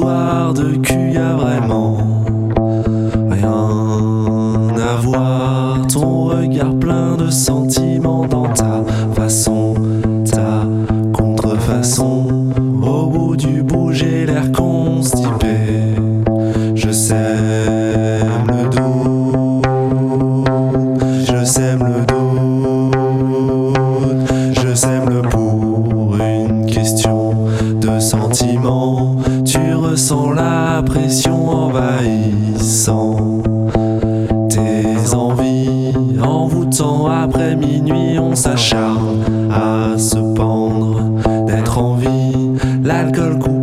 histoire de cul, y a vraiment rien à voir. Ton regard plein de sentiments dans ta façon, ta contrefaçon. Au bout du bout, j'ai l'air constipé. Je sème le dos, je sème le dos, je sème le pour une question de sentiment. Ressens la pression envahissant tes envies. Envoûtant après minuit, on s'acharne à se pendre, d'être en vie. L'alcool coupe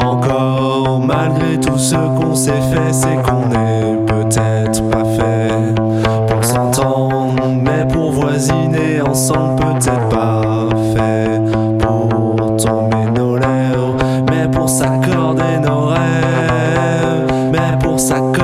Encore, malgré tout ce qu'on s'est fait, c'est qu'on est peut-être pas fait pour s'entendre, mais pour voisiner ensemble, peut-être pas fait pour tomber nos lèvres, mais pour s'accorder nos rêves, mais pour s'accorder.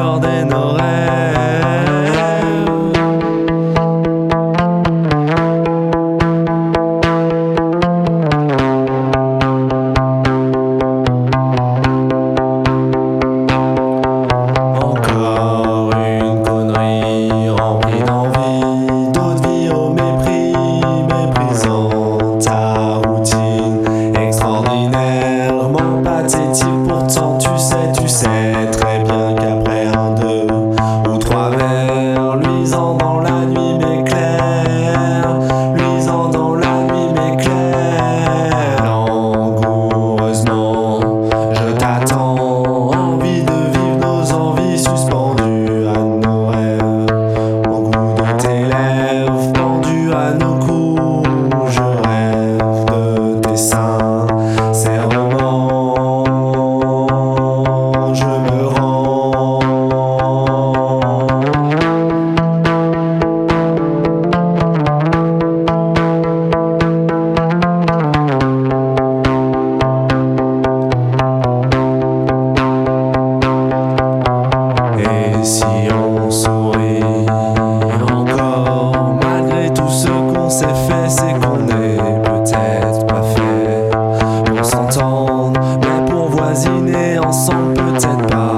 c'est qu'on n'est peut-être pas fait pour s'entendre, mais pour voisiner ensemble peut-être pas.